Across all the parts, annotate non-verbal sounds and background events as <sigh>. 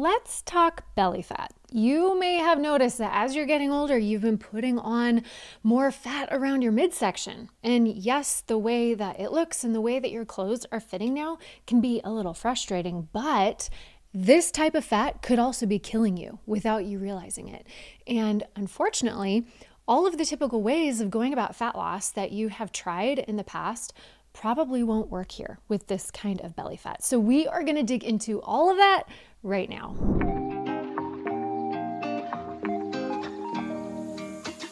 let's talk belly fat. You may have noticed that as you're getting older, you've been putting on more fat around your midsection. And yes, the way that it looks and the way that your clothes are fitting now can be a little frustrating, but this type of fat could also be killing you without you realizing it. And unfortunately, all of the typical ways of going about fat loss that you have tried in the past probably won't work here with this kind of belly fat. So, we are gonna dig into all of that right now.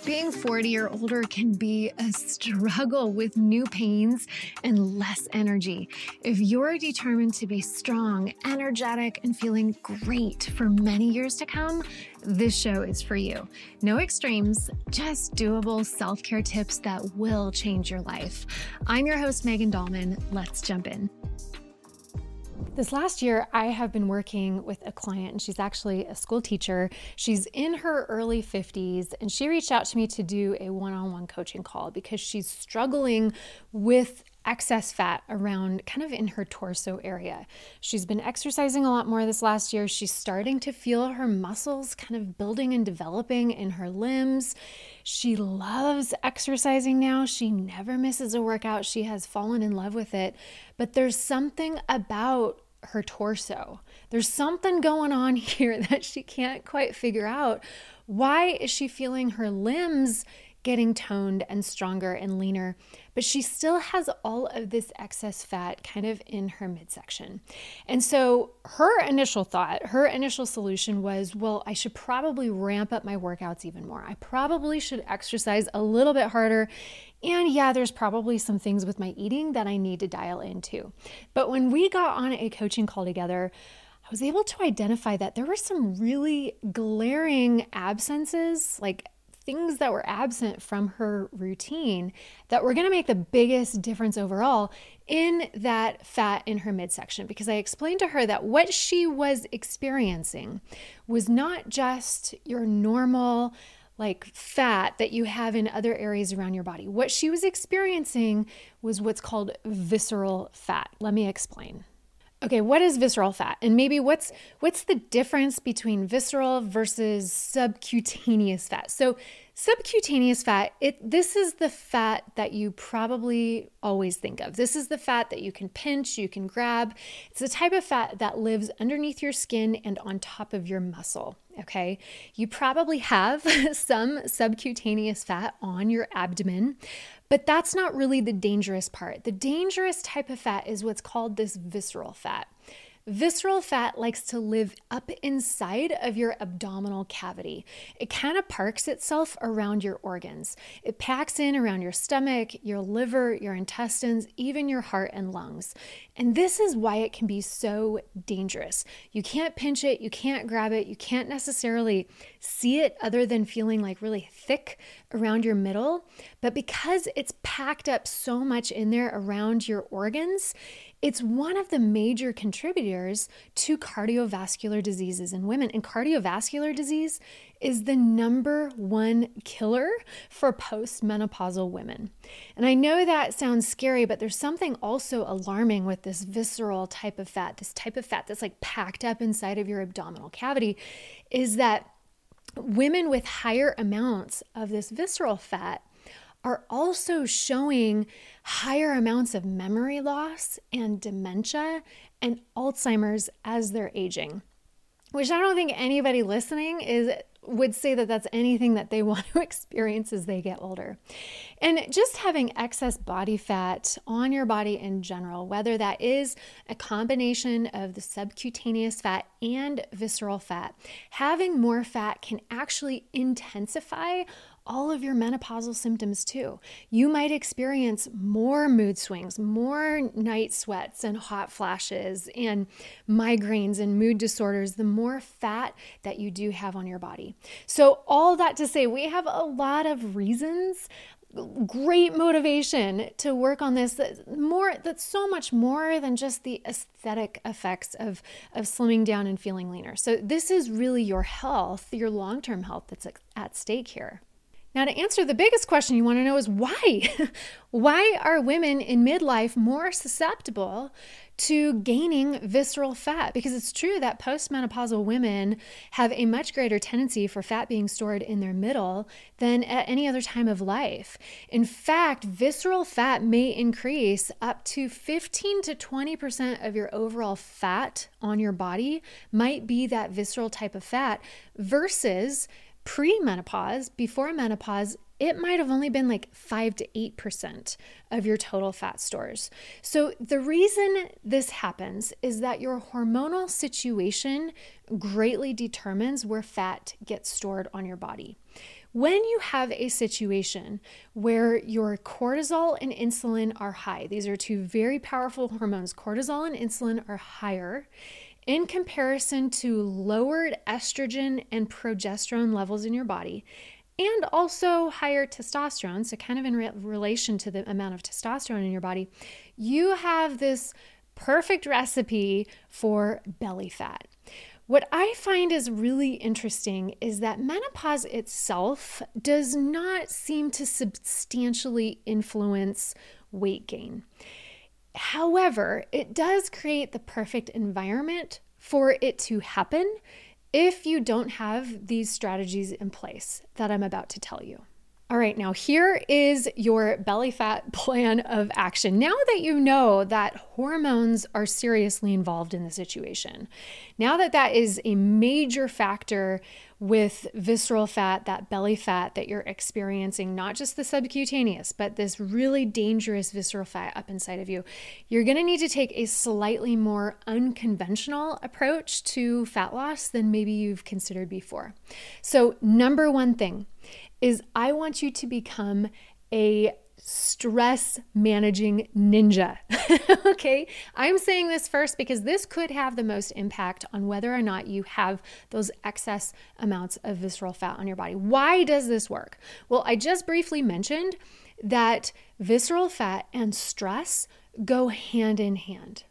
Being 40 or older can be a struggle with new pains and less energy. If you're determined to be strong, energetic, and feeling great for many years to come, this show is for you. No extremes, just doable self care tips that will change your life. I'm your host, Megan Dahlman. Let's jump in. This last year, I have been working with a client, and she's actually a school teacher. She's in her early 50s, and she reached out to me to do a one on one coaching call because she's struggling with excess fat around kind of in her torso area. She's been exercising a lot more this last year. She's starting to feel her muscles kind of building and developing in her limbs. She loves exercising now. She never misses a workout. She has fallen in love with it. But there's something about her torso. There's something going on <laughs> here that she can't quite figure out. Why is she feeling her limbs getting toned and stronger and leaner? but she still has all of this excess fat kind of in her midsection. And so her initial thought, her initial solution was, well, I should probably ramp up my workouts even more. I probably should exercise a little bit harder. And yeah, there's probably some things with my eating that I need to dial into. But when we got on a coaching call together, I was able to identify that there were some really glaring absences, like things that were absent from her routine that were going to make the biggest difference overall in that fat in her midsection because I explained to her that what she was experiencing was not just your normal like fat that you have in other areas around your body. What she was experiencing was what's called visceral fat. Let me explain. Okay, what is visceral fat? And maybe what's what's the difference between visceral versus subcutaneous fat? So, subcutaneous fat, it this is the fat that you probably always think of. This is the fat that you can pinch, you can grab. It's the type of fat that lives underneath your skin and on top of your muscle, okay? You probably have <laughs> some subcutaneous fat on your abdomen. But that's not really the dangerous part. The dangerous type of fat is what's called this visceral fat. Visceral fat likes to live up inside of your abdominal cavity. It kind of parks itself around your organs. It packs in around your stomach, your liver, your intestines, even your heart and lungs. And this is why it can be so dangerous. You can't pinch it, you can't grab it, you can't necessarily see it other than feeling like really thick around your middle. But because it's packed up so much in there around your organs, it's one of the major contributors to cardiovascular diseases in women. And cardiovascular disease is the number one killer for postmenopausal women. And I know that sounds scary, but there's something also alarming with this visceral type of fat, this type of fat that's like packed up inside of your abdominal cavity, is that women with higher amounts of this visceral fat are also showing higher amounts of memory loss and dementia and Alzheimer's as they're aging. Which I don't think anybody listening is would say that that's anything that they <laughs> want to experience as they get older. And just having excess body fat on your body in general, whether that is a combination of the subcutaneous fat and visceral fat, having more fat can actually intensify all of your menopausal symptoms too. You might experience more mood swings, more night sweats and hot flashes and migraines and mood disorders the more fat that you do have on your body. So, all that to say, we have a lot of reasons great motivation to work on this more that's so much more than just the aesthetic effects of of slimming down and feeling leaner so this is really your health your long-term health that's at stake here Now, to answer the biggest question you want to know is why? <laughs> why are women in midlife more susceptible to gaining visceral fat because it's true that postmenopausal women have a much greater tendency for fat being stored in their middle than at any other time of life. In fact, visceral fat may increase up to 15 to 20% of your overall fat on your body might be that visceral type of fat versus pre-menopause, before menopause, it might have only been like 5 to 8% of your total fat stores. So, the reason this happens is that your hormonal situation greatly determines where fat gets stored on your body. When you have a situation where your cortisol and insulin are high, these are two very powerful hormones, cortisol and insulin are higher in comparison to lowered estrogen and progesterone levels in your body and also higher testosterone, so kind of in re- relation to the amount of testosterone in your body, you have this perfect recipe for belly fat. What I find is really interesting is that menopause itself does not seem to substantially influence weight gain. However, it does create the perfect environment for it to happen if you don't have these strategies in place that I'm about to tell you. All right, now here is your belly fat <laughs> plan of action. Now that you know that hormones are seriously involved in the situation, now that that is a major factor with visceral fat, that belly fat that you're experiencing, not just the subcutaneous, but this really dangerous visceral fat up inside of you, you're gonna need to take a slightly more unconventional approach to fat loss than maybe you've considered before. So, number one thing, is I want you to become a stress managing ninja. <laughs> okay, I'm saying this first because this could have the most impact on whether or not you have those excess amounts of visceral fat on your body. Why does this work? Well, I just briefly mentioned that visceral fat and stress go hand in hand.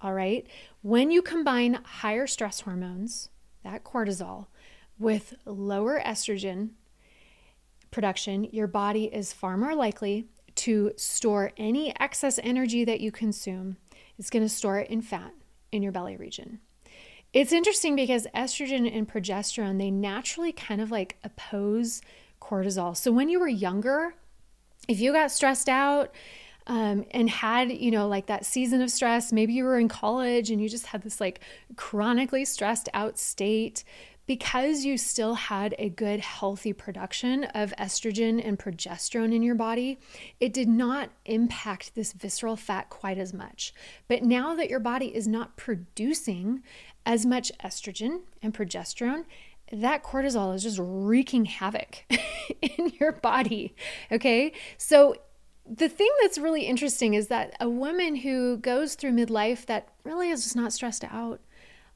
All right, when you combine higher stress hormones, that cortisol, with lower estrogen, production, your body is far more likely to store any excess energy that you consume. It's going to store it in fat in your belly region. It's interesting because estrogen and progesterone, they naturally kind of like oppose cortisol. So when you were younger, if you got stressed out, um, and had, you know, like that season of stress, maybe you were in college and you just had this like chronically stressed out state, because you still had a good, healthy production of estrogen and progesterone in your body, it did not impact this visceral fat quite as much. But now that your body is not producing as much estrogen and progesterone, that cortisol is just wreaking havoc <laughs> in your body. Okay. So, the thing that's really interesting is that a woman who goes through midlife that really is just not stressed out,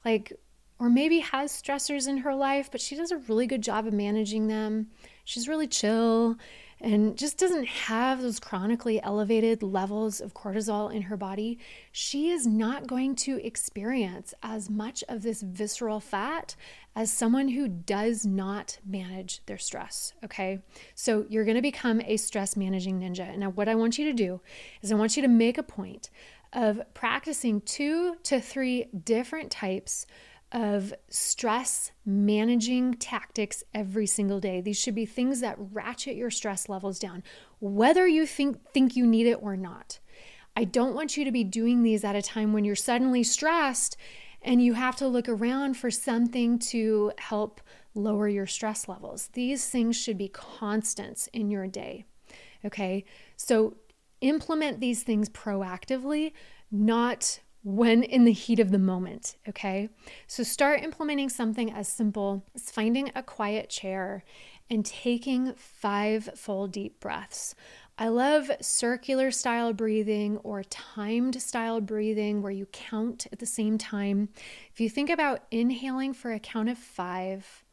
like or maybe has stressors in her life, but she does a really good job of managing them. She's really chill and just doesn't have those chronically elevated levels of cortisol in her body, she is not going to experience as much of this visceral fat as someone who does not manage their stress. Okay. So you're going to become a stress managing ninja. And now, what I want you to do is I want you to make a point of practicing two to three different types of stress managing tactics every single day. These should be things that ratchet your stress levels down, whether you think, think you need it or not. I don't want you to be doing these at a time when you're suddenly stressed and you have to look around for something to help lower your stress levels. These things should be constants in your day. Okay, so implement these things proactively, not when in the heat of the moment, okay? So start implementing something as simple as finding a quiet chair and taking five full deep breaths. I love circular style breathing or timed style breathing where you count at the same time. If you think about inhaling for a count of five,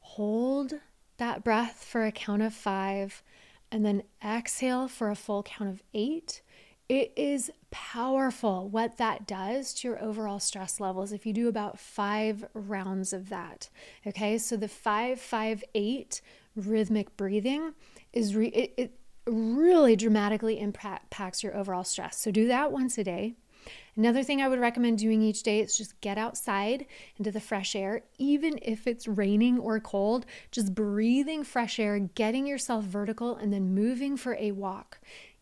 hold that breath for a count of five, and then exhale for a full count of eight It is powerful what that does to your overall stress levels if you do about five rounds of that. Okay, so the five, five, eight rhythmic breathing is re- it, it really dramatically impacts your overall stress. So do that once a day. Another thing I would recommend doing each day is just get outside into the fresh air, even if it's raining or cold, just breathing fresh air, getting yourself vertical, and then moving for a walk.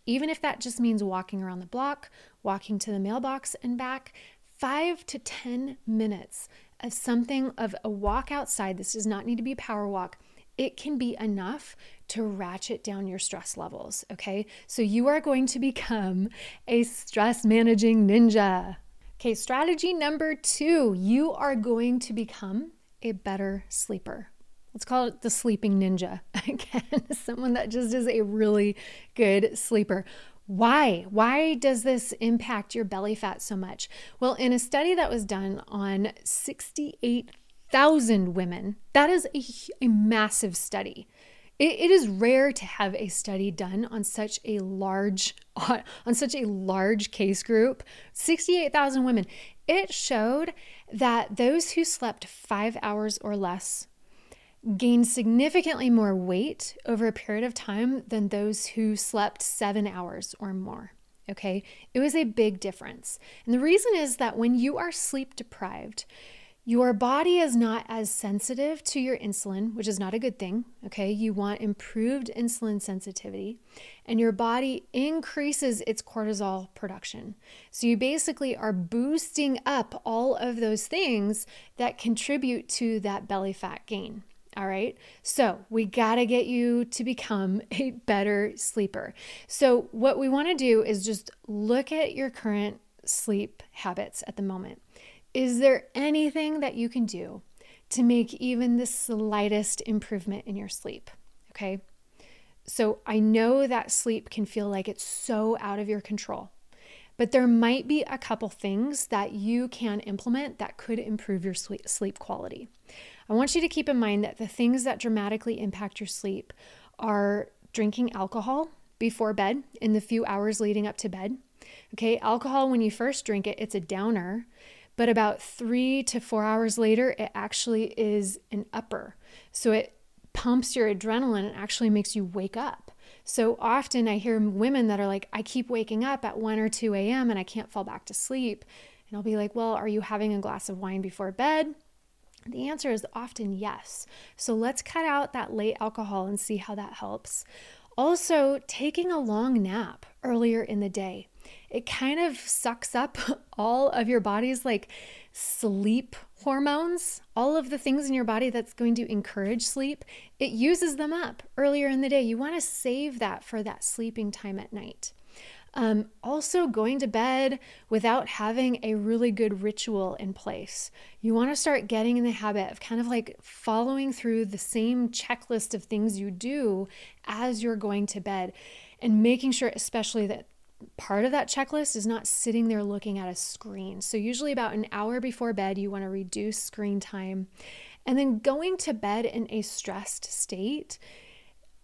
Even if that just means walking around the block, walking to the mailbox and back, five to 10 minutes of something of a walk outside. This does not need to be a power walk. It can be enough to ratchet down your stress levels. Okay. So you are going to become a stress managing ninja. Okay. Strategy number two you are going to become a better sleeper. Let's call it the sleeping ninja. <laughs> Again, someone that just is a really good sleeper. Why? Why does this impact your belly fat so much? Well, in a study that was done on 68,000 women, that is a, a massive study. It, it is rare to have a study done on such a large <laughs> on such a large case group, 68,000 women. It showed that those who slept 5 hours or less gained significantly more weight over a period of time than those who slept seven hours or more. Okay, it was a big difference. And the reason is that when you are sleep deprived, your body is not as sensitive to your insulin, which is not a good thing. Okay, you want improved insulin sensitivity, and your body increases its cortisol production. So you basically are boosting up all of those things that contribute to that belly fat gain. All right. So we got to get you to become <laughs> a better sleeper. So, what we want to do is just look at your current sleep habits at the moment. Is there anything that you can do to make even the slightest improvement in your sleep? Okay. So, I know that sleep can feel like it's so out of your control, but there might be a couple things that you can implement that could improve your sleep quality. I want you to keep in mind that the things that dramatically impact your sleep are drinking alcohol before bed in the few hours leading up to bed. Okay, alcohol, when you first drink it, it's a downer, but about three to four hours later, it actually is an upper. So it pumps your adrenaline and actually makes you wake up. So often I hear women that are like, I keep waking up at 1 or 2 a.m. and I can't fall back to sleep. And I'll be like, Well, are you having a glass of wine before bed? The answer is often yes. So let's cut out that late alcohol and see how that helps. Also, taking a long nap earlier in the day. It kind of sucks up <laughs> all of your body's like sleep hormones, all of the things in your body that's going to encourage sleep. It uses them up earlier in the day. You want to save that for that sleeping time at night. Um, also, going to bed without having a really good ritual in place. You want to start getting in the habit of kind of like following through the same checklist of things you do as you're going to bed and making sure, especially, that part of that checklist is not sitting there looking at a screen. So, usually, about an hour before bed, you want to reduce screen time. And then going to bed in a stressed state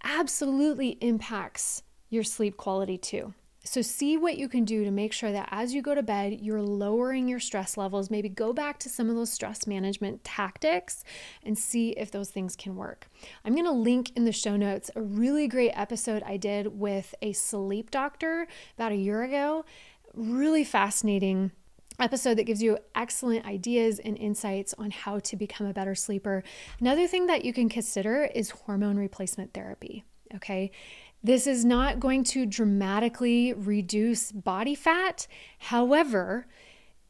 absolutely impacts your sleep quality too. So, see what you can do to make sure that as you go to bed, you're lowering your stress levels. Maybe go back to some of those stress management tactics and see if those things can work. I'm going to link in the show notes a really great episode I did with a sleep doctor about a year ago. Really fascinating episode that gives you excellent ideas and insights on how to become a better sleeper. Another thing that you can consider is hormone replacement therapy. Okay. This is not going to dramatically reduce body fat. However,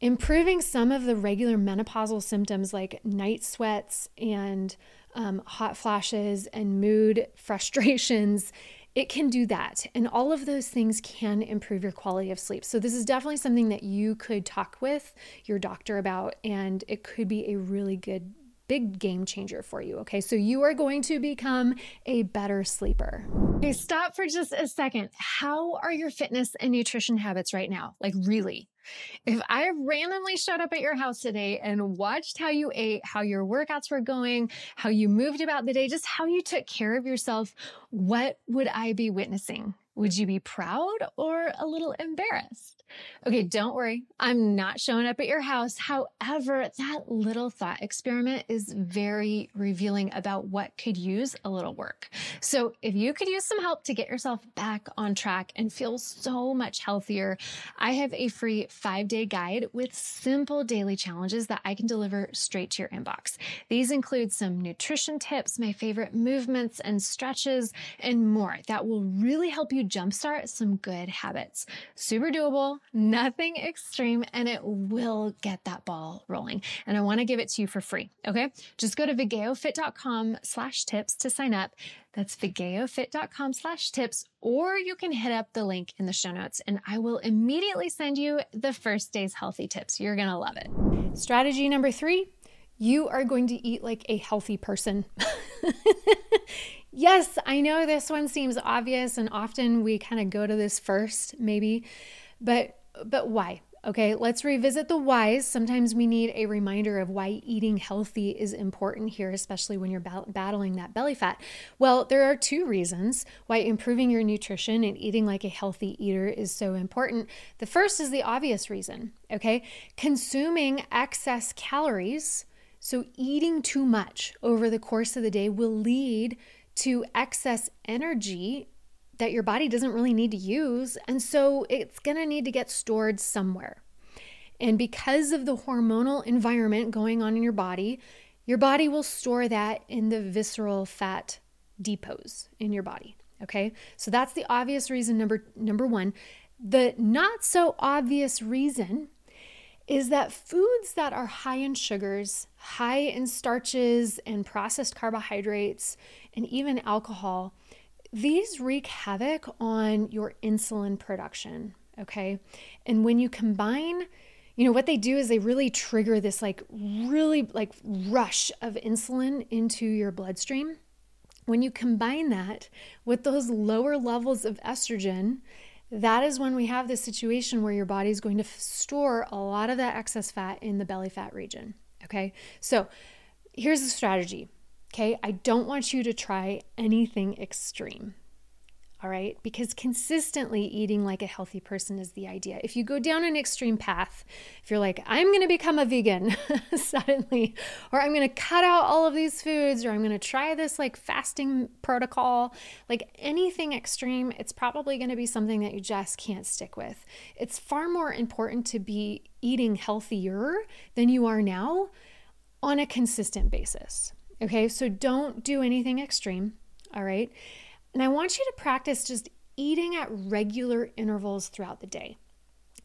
improving some of the regular menopausal symptoms like night sweats and um, hot flashes and mood <laughs> frustrations, it can do that. And all of those things can improve your quality of sleep. So, this is definitely something that you could talk with your doctor about, and it could be a really good big game changer for you. Okay, so you are going to become a better sleeper. Okay, stop for just a second. How are your fitness and nutrition habits right now? Like, really? If I randomly showed up at your house today and watched how you ate, how your workouts were going, how you moved about the day, just how you took care of yourself, what would I be witnessing? Would you be proud or a little embarrassed? Okay, don't worry. I'm not showing up at your house. However, that little thought experiment is very revealing about what could use a little work. So if you could use some help to get yourself back on track and feel so much healthier, I have a free five day guide with simple daily challenges that I can deliver straight to your inbox. These include some nutrition tips, my favorite movements and stretches, and more that will really help you jumpstart some good habits. Super doable, nothing extreme, and it will get that ball rolling. And I want to give it to you for free. Okay. Just go to vigeofit.com slash tips to sign up. That's vigeofit.com slash tips, or you can hit up the link in the show notes and I will immediately send you the first day's healthy tips. You're going to love it. Strategy number three, you are going to eat like a healthy person. <laughs> Yes, I know this one seems obvious and often we kind of go to this first maybe. But but why? Okay, let's revisit the whys. Sometimes we need a reminder of why eating healthy is important here, especially when you're battling that belly fat. Well, there are two reasons why improving your nutrition and eating like a healthy eater is so important. The first is the obvious reason, okay? Consuming excess calories, so eating too much over the course of the day, will lead to excess energy that your body doesn't really need to use. And so it's going to need to get stored somewhere. And because of the hormonal environment going on in your body, your body will store that in the visceral fat depots in your body. Okay? So that's the obvious reason number number 1. The not so obvious reason is that foods that are high in sugars, high in starches and processed carbohydrates, and even alcohol, these wreak havoc on your insulin production. Okay. And when you combine, you know, what they do is they really trigger this like really like rush of insulin into your bloodstream. When you combine that with those lower levels of estrogen, that is when we have this situation where your body is going to store a lot of that excess fat in the belly fat region. Okay, so here's the strategy. Okay, I don't want you to try anything extreme all right? Because consistently eating like a healthy person is the idea. If you go down an extreme path, if you're like, I'm to become a vegan <laughs> suddenly, or I'm to cut out all of these foods, or I'm to try this like fasting protocol, like anything extreme, it's probably to be something that you just can't stick with. It's far more important to be eating healthier than you are now on a consistent basis. Okay, so don't do anything extreme. All right. And I want you to practice just eating at regular intervals throughout the day.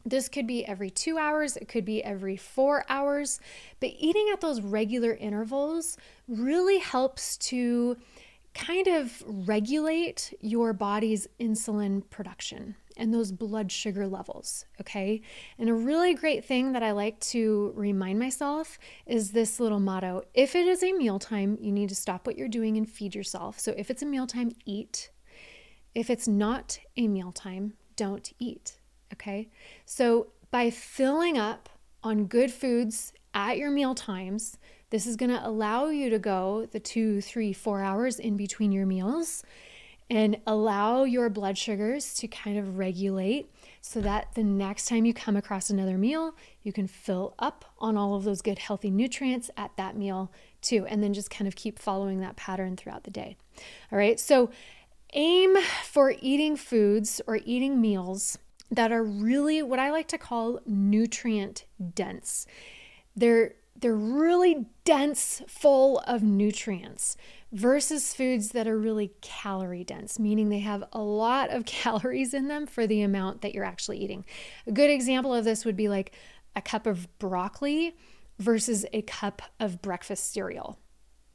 This could be every two hours, it could be every four hours, but eating at those regular intervals really helps to kind of regulate your body's insulin production and those blood sugar levels. Okay. And a really great thing that I like to remind myself is this little motto if it is a mealtime, you need to stop what you're doing and feed yourself. So if it's a mealtime, eat. If it's not a mealtime, don't eat. Okay. So by filling up on good foods at your meal times, this is going to allow you to go the two, three, four hours in between your meals and allow your blood sugars to kind of regulate so that the next time you come across another meal, you can fill up on all of those good healthy nutrients at that meal too. And then just kind of keep following that pattern throughout the day. All right. So aim for eating foods or eating meals that are really what I like to call nutrient dense. They're they're really dense, full of nutrients versus foods that are really calorie dense, meaning they have a lot of <laughs> calories in them for the amount that you're actually eating. A good example of this would be like a cup of broccoli versus a cup of breakfast cereal,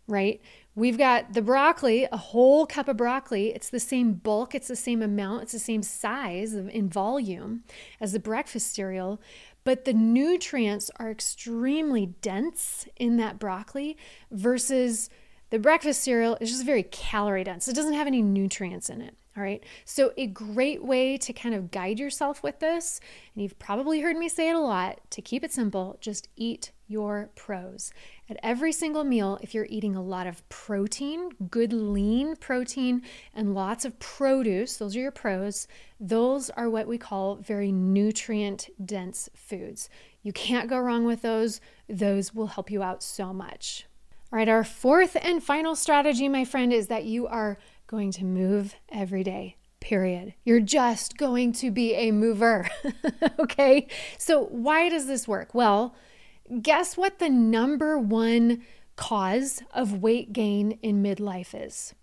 right? We've got the broccoli, a whole cup of broccoli. It's the same bulk, it's the same amount, it's the same size in volume as the breakfast cereal, but the nutrients are extremely dense in that broccoli versus the breakfast cereal is just very calorie dense. It doesn't have any nutrients in it. All right. So, a great way to kind of guide yourself with this, and you've probably heard me say it a lot to keep it simple, just eat your pros. At every single meal, if you're eating a lot of protein, good lean protein, and lots of produce, those are your pros, those are what we call very nutrient dense foods. You can't go wrong with those. Those will help you out so much. All right, our fourth and final strategy, my friend, is that you are going to move every day. Period. You're just going to be a mover. <laughs> okay. So, why does this work? Well, guess what the number one cause of weight gain in midlife is?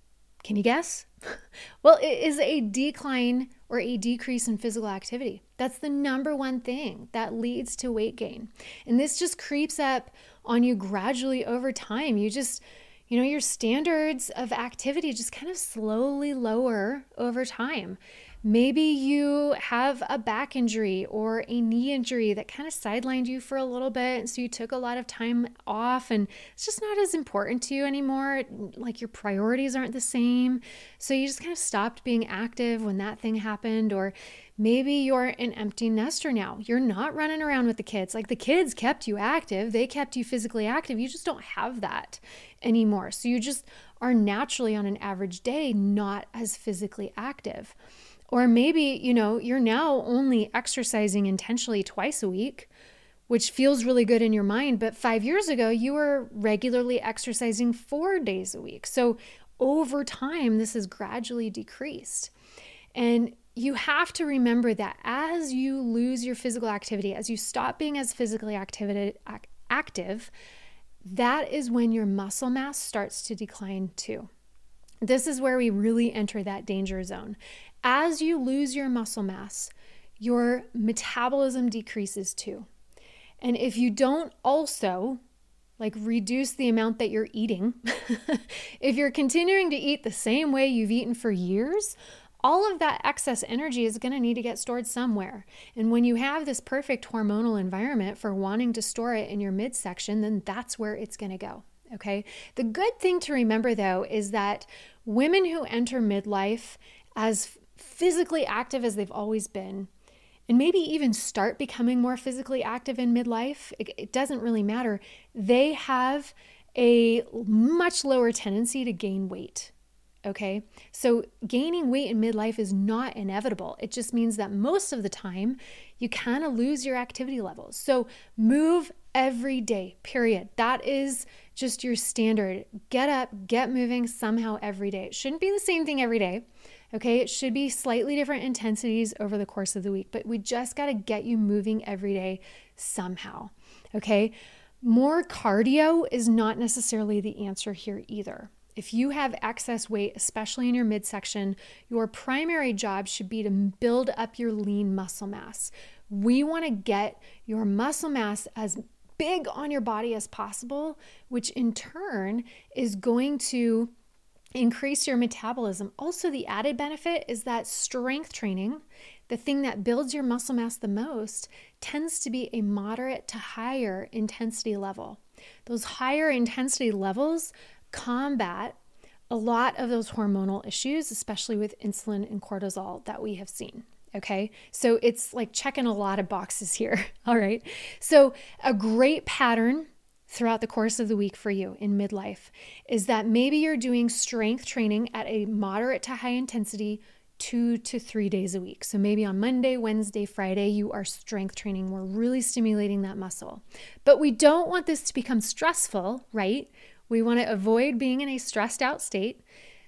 Can you guess? <laughs> well, it is a decline or a decrease in physical activity. That's the number one thing that leads to weight gain. And this just creeps up on you gradually over time. You just you know, your standards of activity just kind of slowly lower over time. Maybe you have a back injury or a knee injury that kind of sidelined you for a little bit. And so you took a lot of time off and it's just not as important to you anymore. Like your priorities aren't the same. So you just kind of stopped being active when that thing happened. Or maybe you're an empty nester now. You're not running around with the kids. Like the kids kept you active, they kept you physically active. You just don't have that anymore. So you just are naturally on an average day not as physically active. Or maybe, you know, you're now only exercising intentionally twice a week, which feels really good in your mind. But five years ago, you were regularly exercising four days a week. So over time, this has gradually decreased. And you have to remember that as you lose your physical activity, as you stop being as physically active, that is when your muscle mass starts to decline too. This is where we really enter that danger zone as you lose your muscle mass, your metabolism decreases too. And if you don't also like reduce the amount that you're eating, <laughs> if you're continuing to eat the same way you've eaten for years, all of that excess energy is going to need to get stored somewhere. And when you have this perfect hormonal environment for wanting to store it in your midsection, then that's where it's going to go. Okay. The good thing to remember though is that women who enter midlife as physically active as they've always been, and maybe even start becoming more physically active in midlife, it, it doesn't really matter. They have a much lower tendency to gain weight. Okay, so gaining weight in midlife is not inevitable. It just means that most of the time you kind of lose your activity levels. So move every day, period. That is just your standard. Get up, get moving somehow every day. It shouldn't be the same thing every day. Okay, it should be slightly different intensities over the course of the week, but we just got to get you moving every day somehow. Okay, more cardio is not necessarily the answer here either. If you have excess weight, especially in your midsection, your primary job should be to build up your lean muscle mass. We want to get your muscle mass as big on your body as possible, which in turn is going to increase your metabolism. Also, the added benefit is that strength training, the thing that builds your muscle mass the most, tends to be a moderate to higher intensity level. Those higher intensity levels combat a lot of those hormonal issues, especially with insulin and cortisol that we have seen. Okay, so it's like checking a lot of boxes here. <laughs> All right, so a great pattern throughout the course of the week for you in midlife is that maybe you're doing strength training at a moderate to high intensity two to three days a week. So maybe on Monday, Wednesday, Friday, you are strength training. We're really stimulating that muscle. But we don't want this to become stressful, right? We want to avoid being in a stressed out state.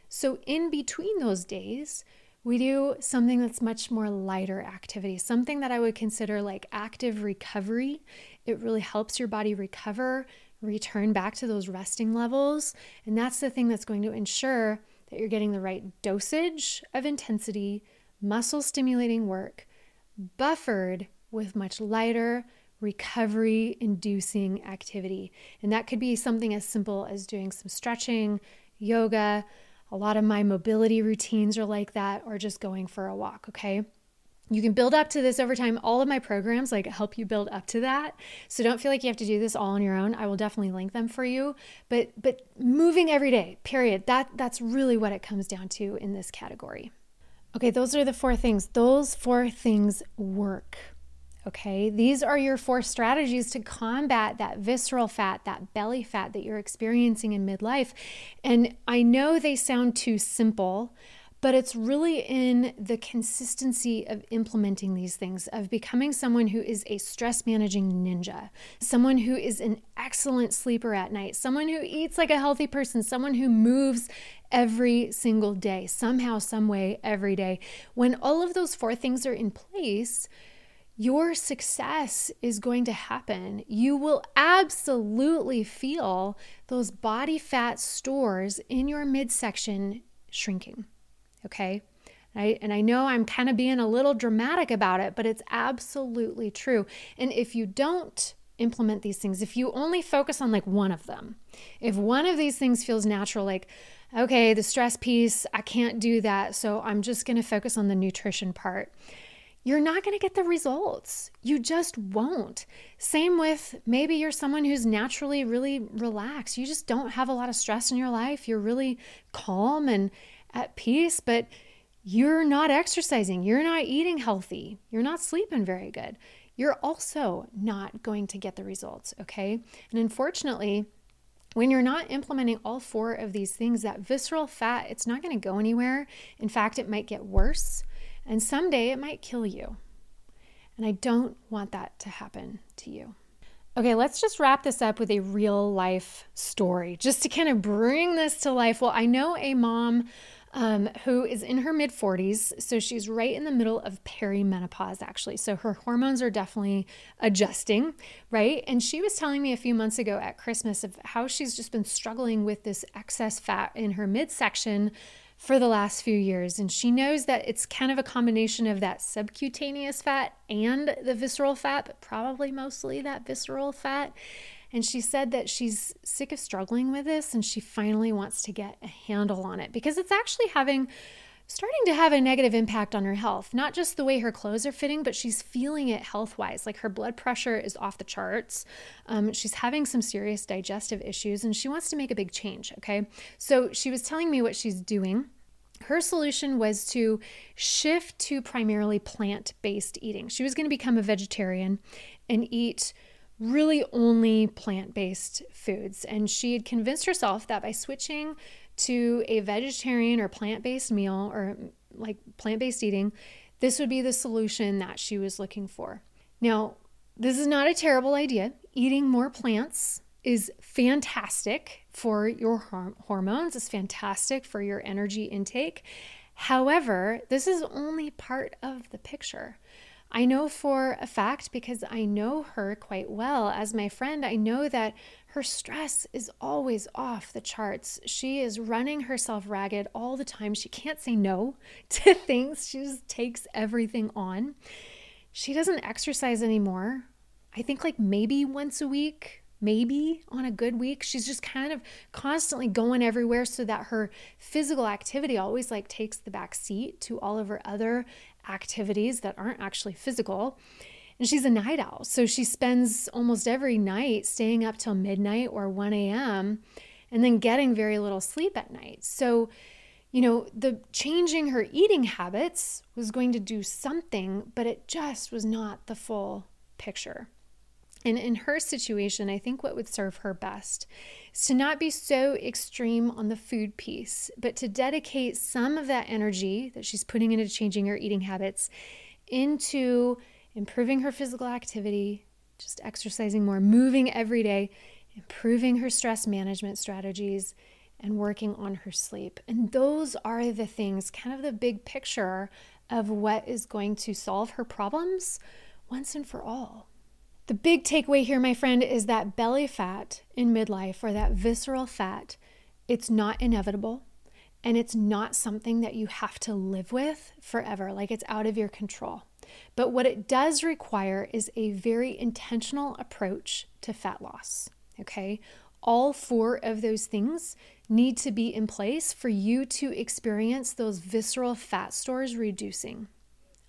So in between those days, we do something that's much more lighter activity, something that I would consider like active recovery. It really helps your body recover, return back to those resting levels. And that's the thing that's going to ensure that you're getting the right dosage of intensity, muscle stimulating work, buffered with much lighter, recovery inducing activity. And that could be something as simple as doing some stretching, yoga. A lot of my mobility routines are like that, or just going for a walk, okay? You can build up to this over time. All of my programs like help you build up to that. So don't feel like you have to do this all on your own. I will definitely link them for you. But but moving every day, period. That that's really what it comes down to in this category. Okay, those are the four things. Those four things work. Okay, these are your four strategies to combat that visceral fat, that belly fat that you're experiencing in midlife. And I know they sound too simple, but it's really in the consistency of implementing these things, of becoming someone who is a stress managing ninja, someone who is an excellent sleeper at night, someone who eats like a healthy person, someone who moves every single day, somehow, some way, every day. When all of those four things are in place, your success is going to happen. You will absolutely feel those body fat stores in your midsection shrinking. Okay. And I, and I know I'm kind of being a little dramatic about it, but it's absolutely true. And if you don't implement these things, if you only focus on like one of them, if one of these things feels natural, like, okay, the stress piece, I can't do that. So I'm just going to focus on the nutrition part you're not going to get the results. You just won't. Same with maybe you're someone who's naturally really relaxed. You just don't have a lot of stress in your life. You're really calm and at peace, but you're not exercising. You're not eating healthy. You're not sleeping very good. You're also not going to get the results, okay? And unfortunately, when you're not implementing all four of these things, that visceral fat, it's not going to go anywhere. In fact, it might get worse. And someday it might kill you. And I don't want that to happen to you. Okay, let's just wrap this up with a real life story just to kind of bring this to life. Well, I know a mom um, who is in her mid 40s. So she's right in the middle of perimenopause, actually. So her hormones are definitely adjusting, right? And she was telling me a few months ago at Christmas of how she's just been struggling with this excess fat in her midsection for the last few years. And she knows that it's kind of a combination of that subcutaneous fat and the visceral fat, but probably mostly that visceral fat. And she said that she's sick of struggling with this and she finally wants to get a handle on it because it's actually having starting to have a negative impact on her health. Not just the way her clothes are fitting, but she's feeling it health wise. Like her blood pressure is off the charts. Um, she's having some serious digestive issues and she wants to make a big change. Okay. So she was telling me what she's doing. Her solution was to shift to primarily plant based eating. She was going to become a vegetarian and eat really only plant based foods. And she had convinced herself that by switching to a vegetarian or plant based meal or like plant based eating, this would be the solution that she was looking for. Now, this is not a terrible idea. Eating more plants is fantastic for your hormones, it's fantastic for your energy intake. However, this is only part of the picture. I know for a fact because I know her quite well as my friend, I know that her stress is always off the charts. She is running herself ragged all the time. She can't say no <laughs> to things, she just takes everything on. She doesn't exercise anymore. I think like maybe once a week, maybe on a good week she's just kind of constantly going everywhere so that her physical activity always like takes the back seat to all of her other activities that aren't actually physical. And she's a night owl. So she spends almost every night staying up till midnight or 1 a.m. and then getting very little sleep at night. So, you know, the changing her eating habits was going to do something, but it just was not the full picture. And in her situation, I think what would serve her best is to not be so extreme on the food piece, but to dedicate some of that energy that she's putting into changing her eating habits into improving her physical activity, just exercising more, moving every day, improving her stress management strategies, and working on her sleep. And those are the things, kind of the big picture of what is going to solve her problems once and for all. The big takeaway here, my friend, is that belly fat in midlife or that visceral fat, it's not inevitable and it's not something that you have to live with forever, like it's out of your control. But what it does require is a very intentional approach to fat loss. Okay. All four of those things need to be in place for you to experience those visceral fat stores reducing.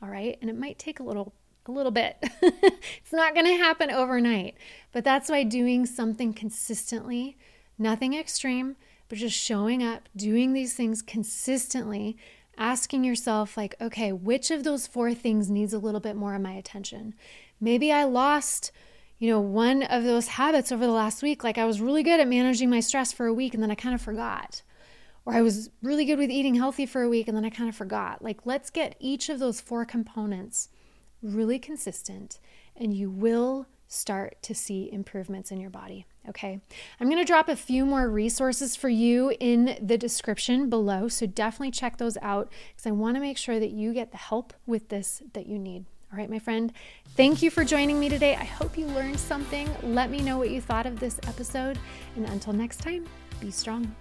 All right. And it might take a little a little bit. <laughs> it's not going to happen overnight. But that's why doing something consistently, nothing extreme, but just showing up, doing these things consistently asking yourself, like, okay, which of those four things needs a little bit more of my attention? Maybe I lost, you know, one of those habits over the last week. Like, I was really good at managing my stress for a week and then I kind of forgot. Or I was really good with eating healthy for a week and then I kind of forgot. Like, let's get each of those four components really consistent and you will start to see improvements in your body. Okay. I'm going to drop a few more resources for you in the description below. So definitely check those out because I want to make sure that you get the help with this that you need. All right, my friend, thank you for joining me today. I hope you learned something. Let me know what you thought of this episode. And until next time, be strong.